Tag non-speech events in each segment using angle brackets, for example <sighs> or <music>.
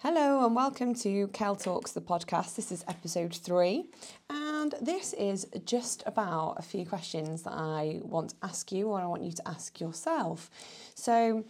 Hello and welcome to Kel Talks, the podcast. This is episode three, and this is just about a few questions that I want to ask you or I want you to ask yourself. So,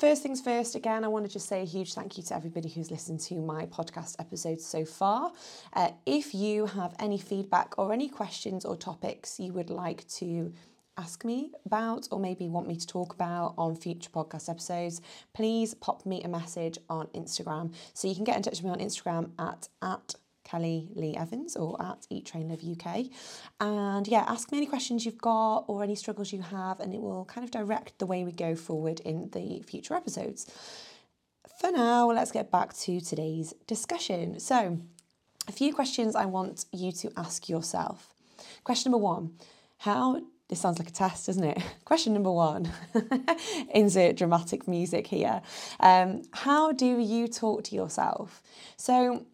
first things first, again, I want to just say a huge thank you to everybody who's listened to my podcast episodes so far. Uh, if you have any feedback or any questions or topics you would like to ask me about or maybe want me to talk about on future podcast episodes, please pop me a message on Instagram. So you can get in touch with me on Instagram at at Kelly Lee Evans or at Eat Train Live UK. And yeah, ask me any questions you've got or any struggles you have, and it will kind of direct the way we go forward in the future episodes. For now, let's get back to today's discussion. So, a few questions I want you to ask yourself. Question number one How this sounds like a test, doesn't it? <laughs> Question number one <laughs> insert dramatic music here. Um, how do you talk to yourself? So,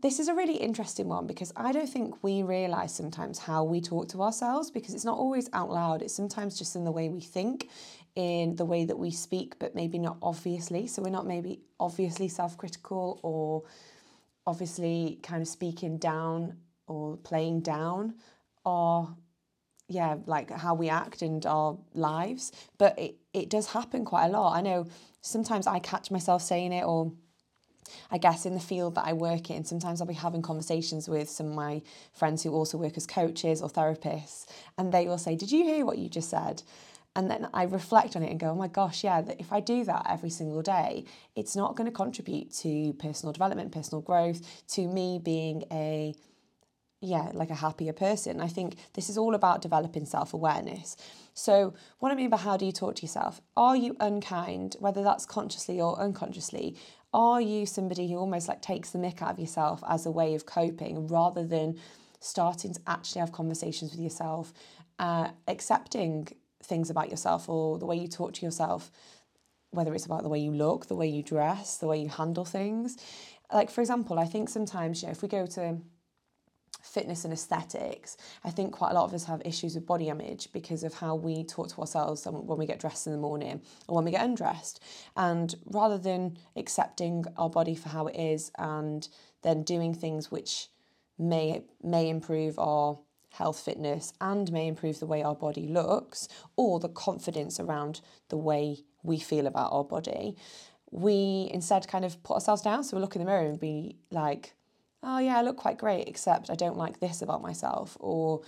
this is a really interesting one because I don't think we realize sometimes how we talk to ourselves because it's not always out loud, it's sometimes just in the way we think, in the way that we speak, but maybe not obviously. So, we're not maybe obviously self critical or obviously kind of speaking down or playing down our yeah, like how we act and our lives. But it, it does happen quite a lot. I know sometimes I catch myself saying it or I guess in the field that I work in, sometimes I'll be having conversations with some of my friends who also work as coaches or therapists, and they will say, Did you hear what you just said? And then I reflect on it and go, Oh my gosh, yeah, if I do that every single day, it's not going to contribute to personal development, personal growth, to me being a yeah, like a happier person. I think this is all about developing self awareness. So, what I mean by how do you talk to yourself? Are you unkind, whether that's consciously or unconsciously? Are you somebody who almost like takes the mick out of yourself as a way of coping rather than starting to actually have conversations with yourself, uh, accepting things about yourself or the way you talk to yourself, whether it's about the way you look, the way you dress, the way you handle things? Like, for example, I think sometimes, you know, if we go to fitness and aesthetics, I think quite a lot of us have issues with body image because of how we talk to ourselves when we get dressed in the morning or when we get undressed. And rather than accepting our body for how it is and then doing things which may may improve our health fitness and may improve the way our body looks or the confidence around the way we feel about our body we instead kind of put ourselves down so we look in the mirror and be like oh yeah, I look quite great, except I don't like this about myself, or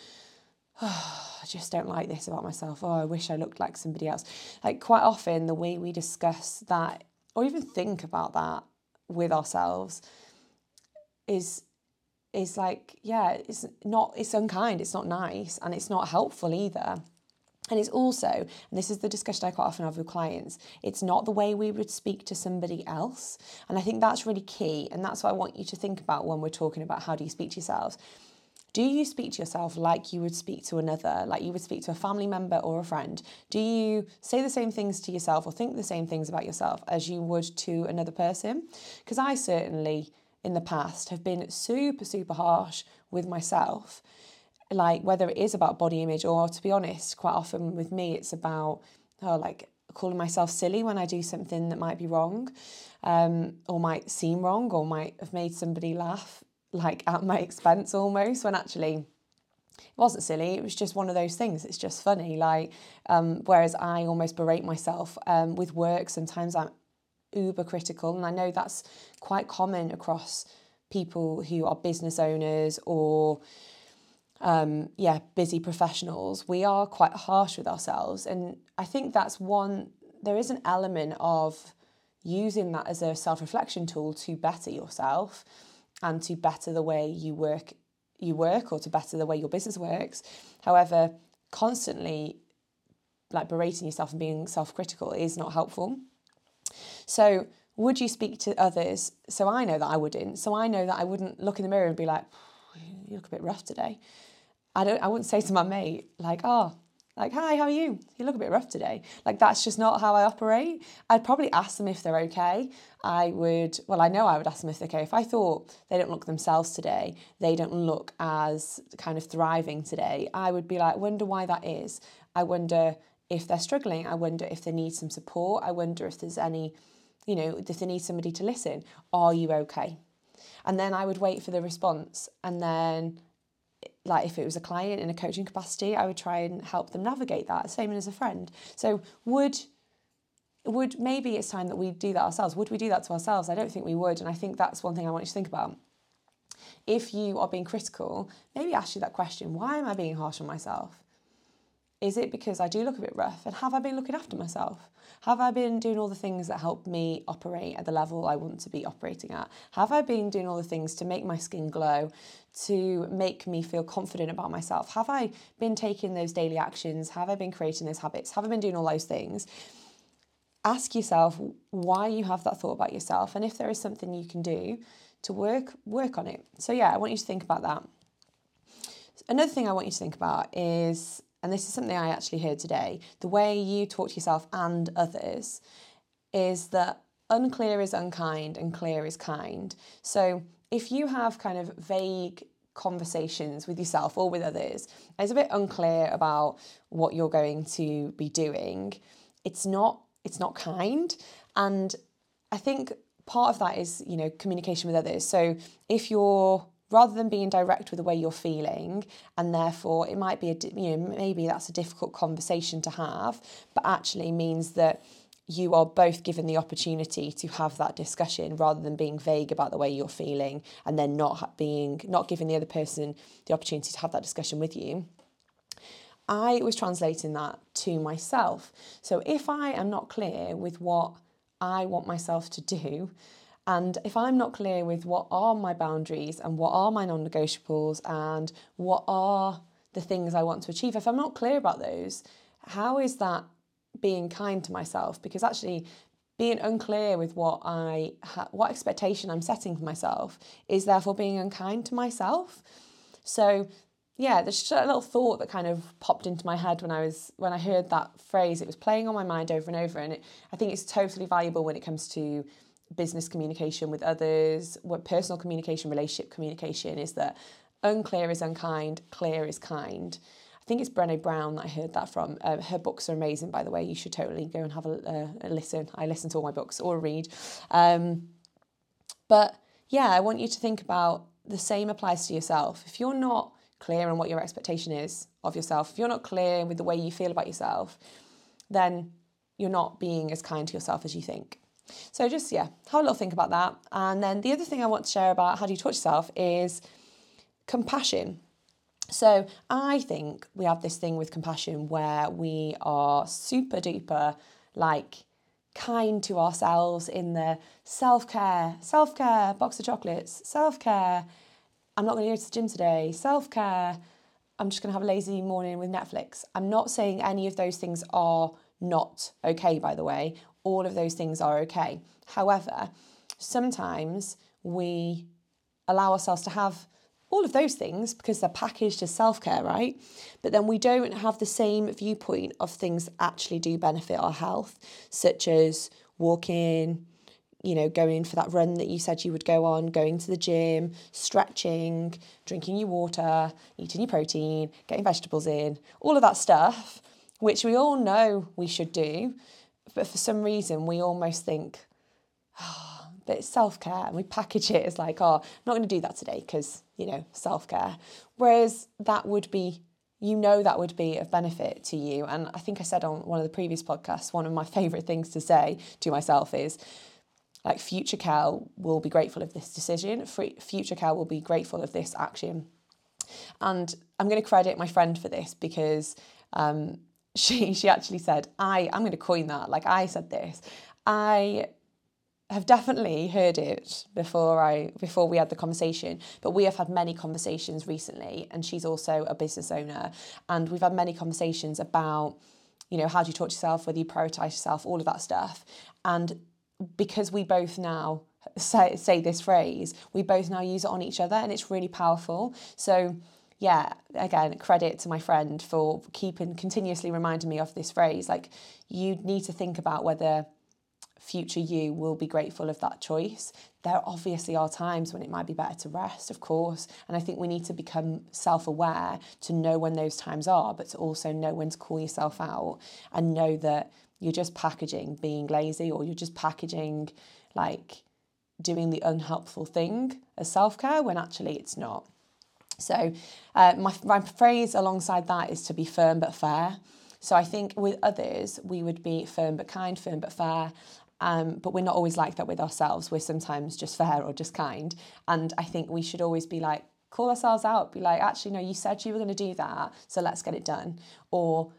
oh, <sighs> I just don't like this about myself. Oh, I wish I looked like somebody else. Like quite often, the way we discuss that, or even think about that with ourselves, is is like yeah, it's not it's unkind, it's not nice, and it's not helpful either. And it's also, and this is the discussion I quite often have with clients, it's not the way we would speak to somebody else. And I think that's really key. And that's what I want you to think about when we're talking about how do you speak to yourselves. Do you speak to yourself like you would speak to another, like you would speak to a family member or a friend? Do you say the same things to yourself or think the same things about yourself as you would to another person? Because I certainly in the past have been super, super harsh with myself like whether it is about body image or to be honest quite often with me it's about oh like calling myself silly when I do something that might be wrong um, or might seem wrong or might have made somebody laugh like at my <laughs> expense almost when actually it wasn't silly it was just one of those things it's just funny like um, whereas I almost berate myself um, with work sometimes I'm uber critical and I know that's quite common across people who are business owners or um, yeah, busy professionals, we are quite harsh with ourselves. And I think that's one, there is an element of using that as a self reflection tool to better yourself and to better the way you work you work or to better the way your business works. However, constantly like berating yourself and being self-critical is not helpful. So, would you speak to others? So I know that I wouldn't. So I know that I wouldn't look in the mirror and be like, you look a bit rough today. I don't I wouldn't say to my mate, like, oh, like, hi, how are you? You look a bit rough today. Like, that's just not how I operate. I'd probably ask them if they're okay. I would, well, I know I would ask them if they're okay. If I thought they don't look themselves today, they don't look as kind of thriving today, I would be like, wonder why that is. I wonder if they're struggling. I wonder if they need some support. I wonder if there's any, you know, if they need somebody to listen, are you okay? And then I would wait for the response. And then, like, if it was a client in a coaching capacity, I would try and help them navigate that, same as a friend. So, would would maybe it's time that we do that ourselves. Would we do that to ourselves? I don't think we would. And I think that's one thing I want you to think about. If you are being critical, maybe ask you that question why am I being harsh on myself? Is it because I do look a bit rough? And have I been looking after myself? Have I been doing all the things that help me operate at the level I want to be operating at? Have I been doing all the things to make my skin glow, to make me feel confident about myself? Have I been taking those daily actions? Have I been creating those habits? Have I been doing all those things? ask yourself why you have that thought about yourself and if there is something you can do to work work on it so yeah i want you to think about that another thing i want you to think about is and this is something i actually heard today the way you talk to yourself and others is that unclear is unkind and clear is kind so if you have kind of vague conversations with yourself or with others it's a bit unclear about what you're going to be doing it's not it's not kind. And I think part of that is, you know, communication with others. So if you're rather than being direct with the way you're feeling and therefore it might be a you know maybe that's a difficult conversation to have but actually means that you are both given the opportunity to have that discussion rather than being vague about the way you're feeling and then not being not giving the other person the opportunity to have that discussion with you I was translating that to myself. So if I am not clear with what I want myself to do, and if I'm not clear with what are my boundaries and what are my non negotiables and what are the things I want to achieve, if I'm not clear about those, how is that being kind to myself? Because actually, being unclear with what I ha- what expectation I'm setting for myself is therefore being unkind to myself. So yeah, there's just a little thought that kind of popped into my head when I was when I heard that phrase. It was playing on my mind over and over, and it, I think it's totally valuable when it comes to business communication with others, what personal communication, relationship communication is that unclear is unkind, clear is kind. I think it's Brené Brown that I heard that from. Uh, her books are amazing, by the way. You should totally go and have a, a, a listen. I listen to all my books or read. Um, but yeah, I want you to think about the same applies to yourself. If you're not clear on what your expectation is of yourself, if you're not clear with the way you feel about yourself, then you're not being as kind to yourself as you think. So just yeah, have a little think about that. And then the other thing I want to share about how do you talk to yourself is compassion. So I think we have this thing with compassion where we are super duper like kind to ourselves in the self-care, self-care, box of chocolates, self-care, I'm not going to go to the gym today, self care, I'm just going to have a lazy morning with Netflix. I'm not saying any of those things are not okay, by the way. All of those things are okay. However, sometimes we allow ourselves to have all of those things because they're packaged as self care, right? But then we don't have the same viewpoint of things that actually do benefit our health, such as walking, you know, going for that run that you said you would go on, going to the gym, stretching, drinking your water, eating your protein, getting vegetables in, all of that stuff, which we all know we should do. But for some reason, we almost think, oh, but it's self care. And we package it as like, oh, I'm not going to do that today because, you know, self care. Whereas that would be you know that would be of benefit to you. And I think I said on one of the previous podcasts, one of my <laughs> favourite things to say to myself is like future Cal will be grateful of this decision. Future Cal will be grateful of this action. And I'm going to credit my friend for this because um, she she actually said, I, I'm going to coin that. Like I said this. I have definitely heard it before I before we had the conversation, but we have had many conversations recently, and she's also a business owner, and we've had many conversations about, you know, how do you talk to yourself, whether you prioritize yourself, all of that stuff, and because we both now say, say this phrase, we both now use it on each other and it's really powerful. So, yeah, again, credit to my friend for keeping continuously reminding me of this phrase. Like, you need to think about whether future you will be grateful of that choice. There obviously are times when it might be better to rest, of course. And I think we need to become self aware to know when those times are, but to also know when to call yourself out and know that you're just packaging being lazy or you're just packaging like doing the unhelpful thing as self care when actually it's not. So, uh, my, my phrase alongside that is to be firm but fair. So, I think with others, we would be firm but kind, firm but fair. Um, but we're not always like that with ourselves. We're sometimes just fair or just kind. And I think we should always be like, call ourselves out, be like, actually, no, you said you were going to do that, so let's get it done. Or,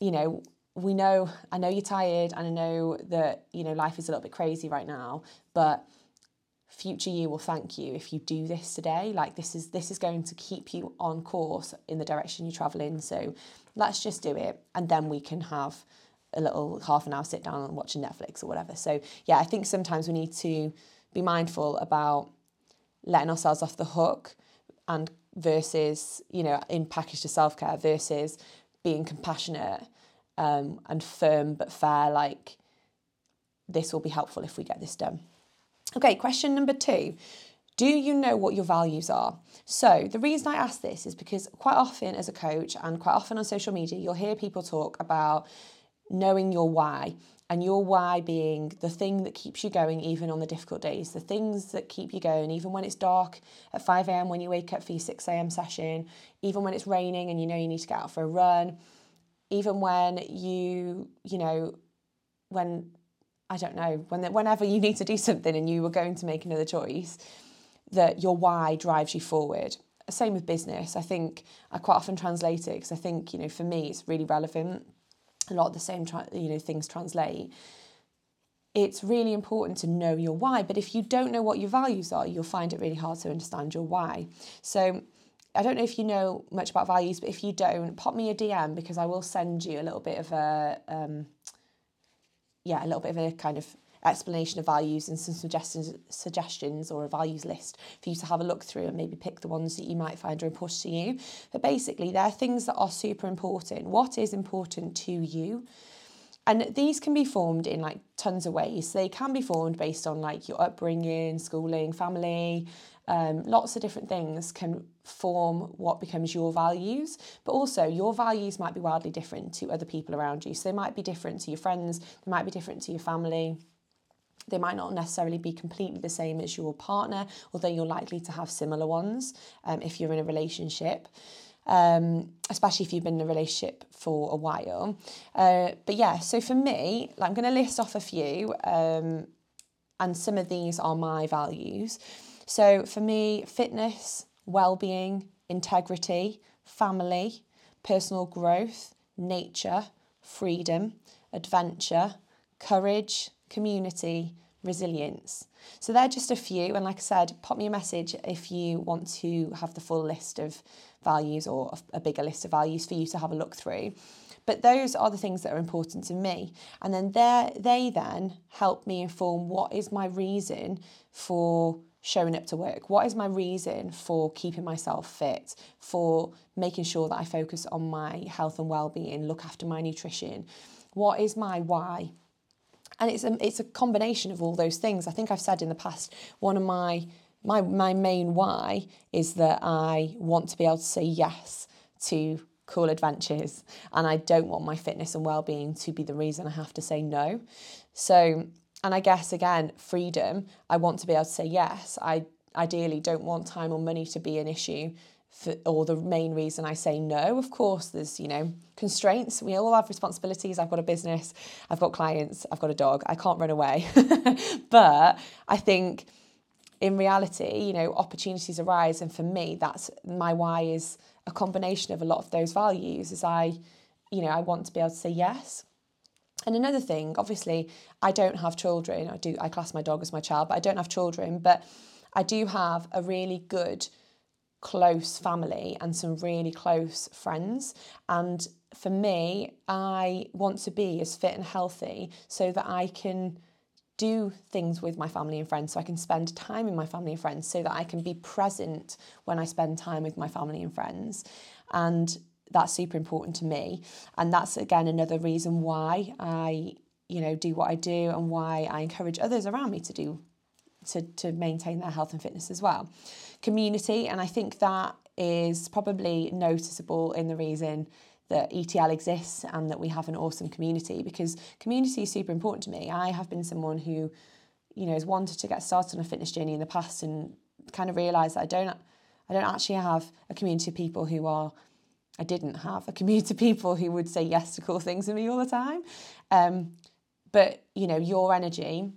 you know, we know, I know you're tired and I know that, you know, life is a little bit crazy right now, but future you will thank you if you do this today. Like this is this is going to keep you on course in the direction you travel in so let's just do it and then we can have a little half an hour sit down and watching netflix or whatever. So yeah i think sometimes we need to be mindful about letting ourselves off the hook and versus you know in package to self-care versus being compassionate um, and firm but fair like this will be helpful if we get this done Okay, question number two. Do you know what your values are? So, the reason I ask this is because quite often, as a coach and quite often on social media, you'll hear people talk about knowing your why and your why being the thing that keeps you going even on the difficult days, the things that keep you going, even when it's dark at 5 a.m. when you wake up for your 6 a.m. session, even when it's raining and you know you need to get out for a run, even when you, you know, when I don't know, when whenever you need to do something and you were going to make another choice, that your why drives you forward. Same with business. I think I quite often translate it because I think, you know, for me, it's really relevant. A lot of the same, tra- you know, things translate. It's really important to know your why, but if you don't know what your values are, you'll find it really hard to understand your why. So, I don't know if you know much about values, but if you don't, pop me a DM because I will send you a little bit of a um, yeah, a little bit of a kind of explanation of values and some suggestions suggestions or a values list for you to have a look through and maybe pick the ones that you might find are important to you. But basically, they're things that are super important. What is important to you? And these can be formed in like tons of ways. They can be formed based on like your upbringing, schooling, family, um, lots of different things can form what becomes your values, but also your values might be wildly different to other people around you. So they might be different to your friends, they might be different to your family. They might not necessarily be completely the same as your partner, although you're likely to have similar ones um, if you're in a relationship. Um, especially if you've been in a relationship for a while. Uh, but yeah, so for me, like I'm going to list off a few, um, and some of these are my values. So for me, fitness, well-being, integrity, family, personal growth, nature, freedom, adventure, courage, community, resilience. So they're just a few. And like I said, pop me a message if you want to have the full list of values or a bigger list of values for you to have a look through. But those are the things that are important to me. And then they then help me inform what is my reason for showing up to work? What is my reason for keeping myself fit, for making sure that I focus on my health and well-being, look after my nutrition? What is my why? And it's a, it's a combination of all those things. I think I've said in the past, one of my my my main why is that I want to be able to say yes to cool adventures and I don't want my fitness and well-being to be the reason I have to say no. So and I guess again, freedom, I want to be able to say yes. I ideally don't want time or money to be an issue for, or the main reason I say no. Of course, there's, you know, constraints. We all have responsibilities. I've got a business, I've got clients, I've got a dog. I can't run away. <laughs> but I think in reality, you know, opportunities arise. And for me, that's my why is a combination of a lot of those values is I, you know, I want to be able to say yes. And another thing, obviously, I don't have children. I do I class my dog as my child, but I don't have children, but I do have a really good close family and some really close friends and for me, I want to be as fit and healthy so that I can do things with my family and friends, so I can spend time with my family and friends, so that I can be present when I spend time with my family and friends. And that's super important to me. And that's again another reason why I, you know, do what I do and why I encourage others around me to do to, to maintain their health and fitness as well. Community, and I think that is probably noticeable in the reason that ETL exists and that we have an awesome community because community is super important to me. I have been someone who, you know, has wanted to get started on a fitness journey in the past and kind of realised that I don't I don't actually have a community of people who are I didn't have a community of people who would say yes to cool things to me all the time. Um, but you know, your energy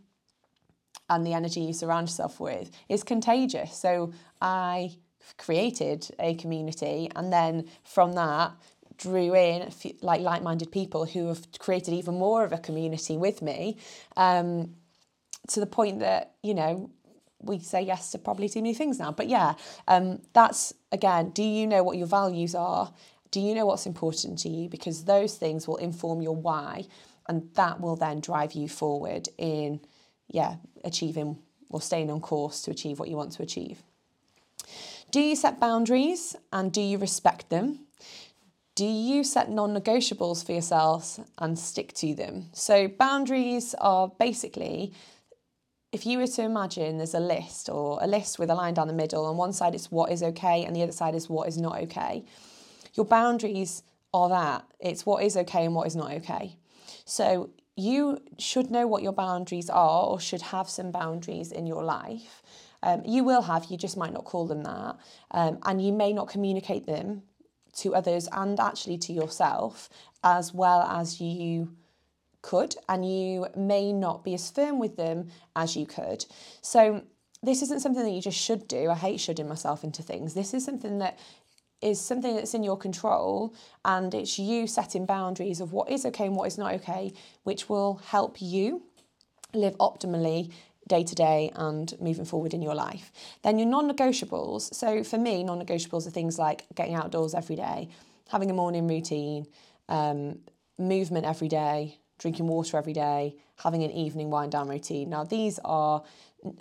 and the energy you surround yourself with is contagious. So I created a community and then from that drew in like like-minded people who have created even more of a community with me um, to the point that you know we say yes to probably too many things now but yeah um, that's again do you know what your values are? Do you know what's important to you? Because those things will inform your why and that will then drive you forward in yeah achieving or staying on course to achieve what you want to achieve. Do you set boundaries and do you respect them? Do you set non negotiables for yourselves and stick to them? So, boundaries are basically if you were to imagine there's a list or a list with a line down the middle, on one side it's what is okay and the other side is what is not okay. Your boundaries are that it's what is okay and what is not okay. So, you should know what your boundaries are or should have some boundaries in your life. Um, you will have, you just might not call them that. Um, and you may not communicate them to others and actually to yourself as well as you could, and you may not be as firm with them as you could. So, this isn't something that you just should do. I hate shoulding myself into things. This is something that is something that's in your control, and it's you setting boundaries of what is okay and what is not okay, which will help you live optimally day to day and moving forward in your life. Then your non negotiables. So for me, non negotiables are things like getting outdoors every day, having a morning routine, um, movement every day, drinking water every day, having an evening wind down routine. Now, these are,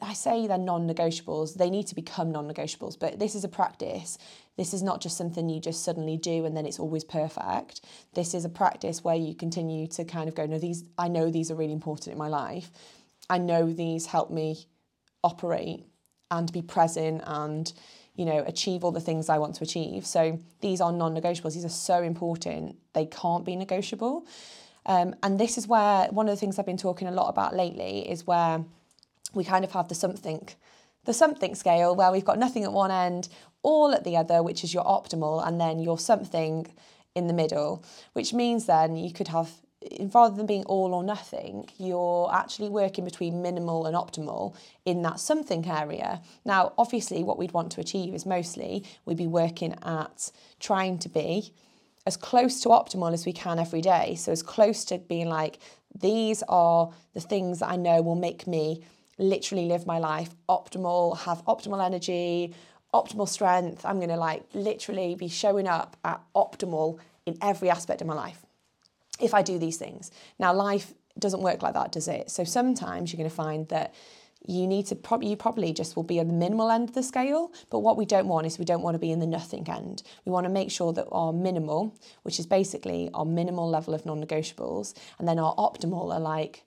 I say they're non negotiables, they need to become non negotiables, but this is a practice. This is not just something you just suddenly do and then it's always perfect. This is a practice where you continue to kind of go, no, these, I know these are really important in my life I know these help me operate and be present and you know achieve all the things I want to achieve. So these are non-negotiables. These are so important. They can't be negotiable. Um, and this is where one of the things I've been talking a lot about lately is where we kind of have the something the something scale where we've got nothing at one end, all at the other, which is your optimal, and then your something in the middle, which means then you could have rather than being all or nothing, you're actually working between minimal and optimal in that something area. Now, obviously, what we'd want to achieve is mostly we'd be working at trying to be as close to optimal as we can every day. So, as close to being like, these are the things that I know will make me literally live my life optimal, have optimal energy, optimal strength. I'm going to like literally be showing up at optimal in every aspect of my life if I do these things. Now, life doesn't work like that, does it? So sometimes you're going to find that you need to probably you probably just will be on the minimal end of the scale but what we don't want is we don't want to be in the nothing end we want to make sure that our minimal which is basically our minimal level of non-negotiables and then our optimal are like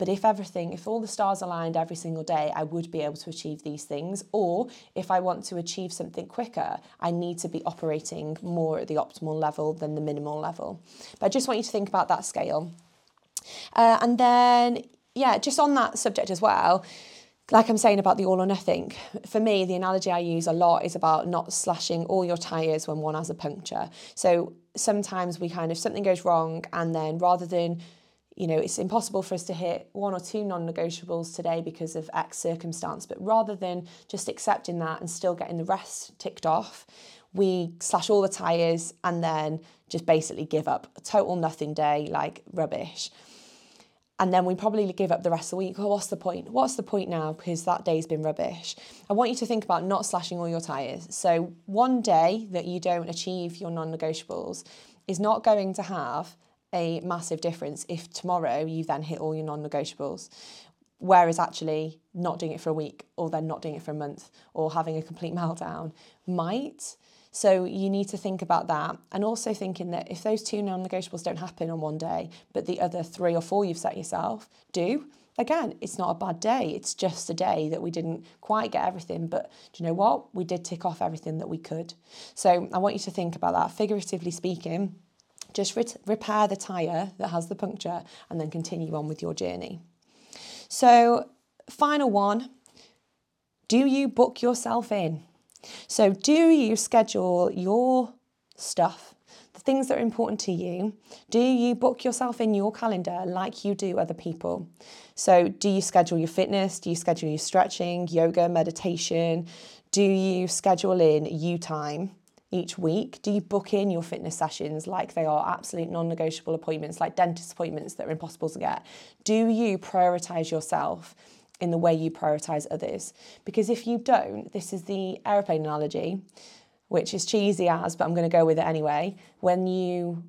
but if everything, if all the stars aligned every single day, I would be able to achieve these things. Or if I want to achieve something quicker, I need to be operating more at the optimal level than the minimal level. But I just want you to think about that scale. Uh, and then, yeah, just on that subject as well, like I'm saying about the all or nothing, for me, the analogy I use a lot is about not slashing all your tyres when one has a puncture. So sometimes we kind of, something goes wrong, and then rather than you know, it's impossible for us to hit one or two non negotiables today because of X circumstance. But rather than just accepting that and still getting the rest ticked off, we slash all the tyres and then just basically give up a total nothing day, like rubbish. And then we probably give up the rest of the week. Oh, what's the point? What's the point now? Because that day's been rubbish. I want you to think about not slashing all your tyres. So, one day that you don't achieve your non negotiables is not going to have a massive difference if tomorrow you then hit all your non negotiables. Whereas actually not doing it for a week or then not doing it for a month or having a complete <laughs> meltdown might. So you need to think about that and also thinking that if those two non negotiables don't happen on one day, but the other three or four you've set yourself do, again, it's not a bad day. It's just a day that we didn't quite get everything, but do you know what? We did tick off everything that we could. So I want you to think about that, figuratively speaking. Just re- repair the tyre that has the puncture and then continue on with your journey. So, final one do you book yourself in? So, do you schedule your stuff, the things that are important to you? Do you book yourself in your calendar like you do other people? So, do you schedule your fitness? Do you schedule your stretching, yoga, meditation? Do you schedule in you time? each week? Do you book in your fitness sessions like they are absolute non negotiable appointments, like dentist appointments that are impossible to get? Do you prioritize yourself? In the way you prioritize others. Because if you don't, this is the aeroplane analogy, which is cheesy as, but I'm going to go with it anyway. When you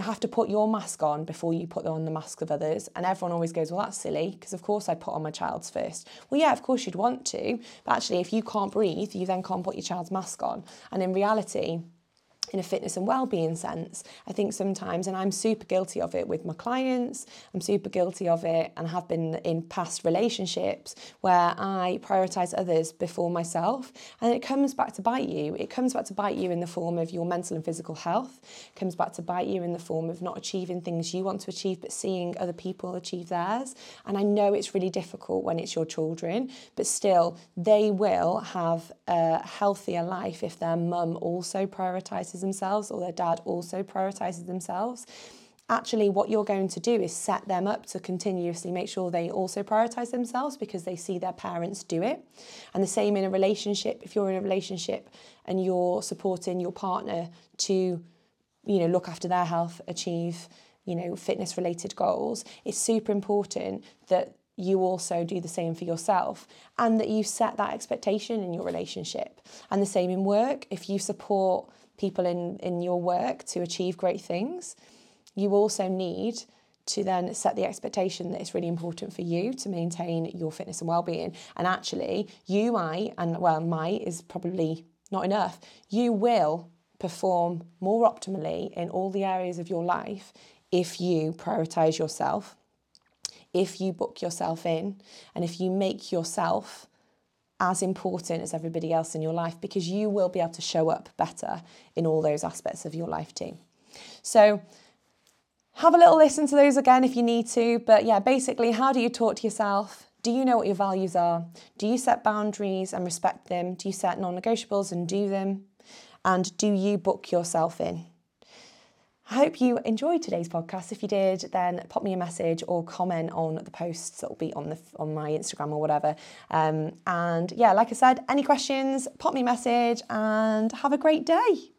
have to put your mask on before you put on the masks of others, and everyone always goes, Well, that's silly, because of course I put on my child's first. Well, yeah, of course you'd want to, but actually, if you can't breathe, you then can't put your child's mask on. And in reality, in a fitness and well-being sense i think sometimes and i'm super guilty of it with my clients i'm super guilty of it and have been in past relationships where i prioritize others before myself. And it comes back to bite you. It comes back to bite you in the form of your mental and physical health. It comes back to bite you in the form of not achieving things you want to achieve but seeing other people achieve theirs. And i know it's really difficult when it's your children but still they will have a healthier life if their mum also prioritizes themselves or their dad also prioritizes themselves, actually what you're going to do is set them up to continuously make sure they also prioritize themselves because they see their parents do it. And the same in a relationship, if you're in a relationship and you're supporting your partner to you know look after their health, achieve you know fitness related goals, it's super important that you also do the same for yourself and that you set that expectation in your relationship. And the same in work, if you support people in, in your work to achieve great things, you also need to then set the expectation that it's really important for you to maintain your fitness and well-being. And actually you might and well might is probably not enough. You will perform more optimally in all the areas of your life if you prioritize yourself if you book yourself in and if you make yourself as important as everybody else in your life because you will be able to show up better in all those aspects of your life too. So, have a little listen to those again if you need to. But yeah, basically, how do you talk to yourself? Do you know what your values are? Do you set boundaries and respect them? Do you set non negotiables and do them? And do you book yourself in? I hope you enjoyed today's podcast. If you did, then pop me a message or comment on the posts that will be on the on my Instagram or whatever. Um, and yeah, like I said, any questions, pop me a message and have a great day.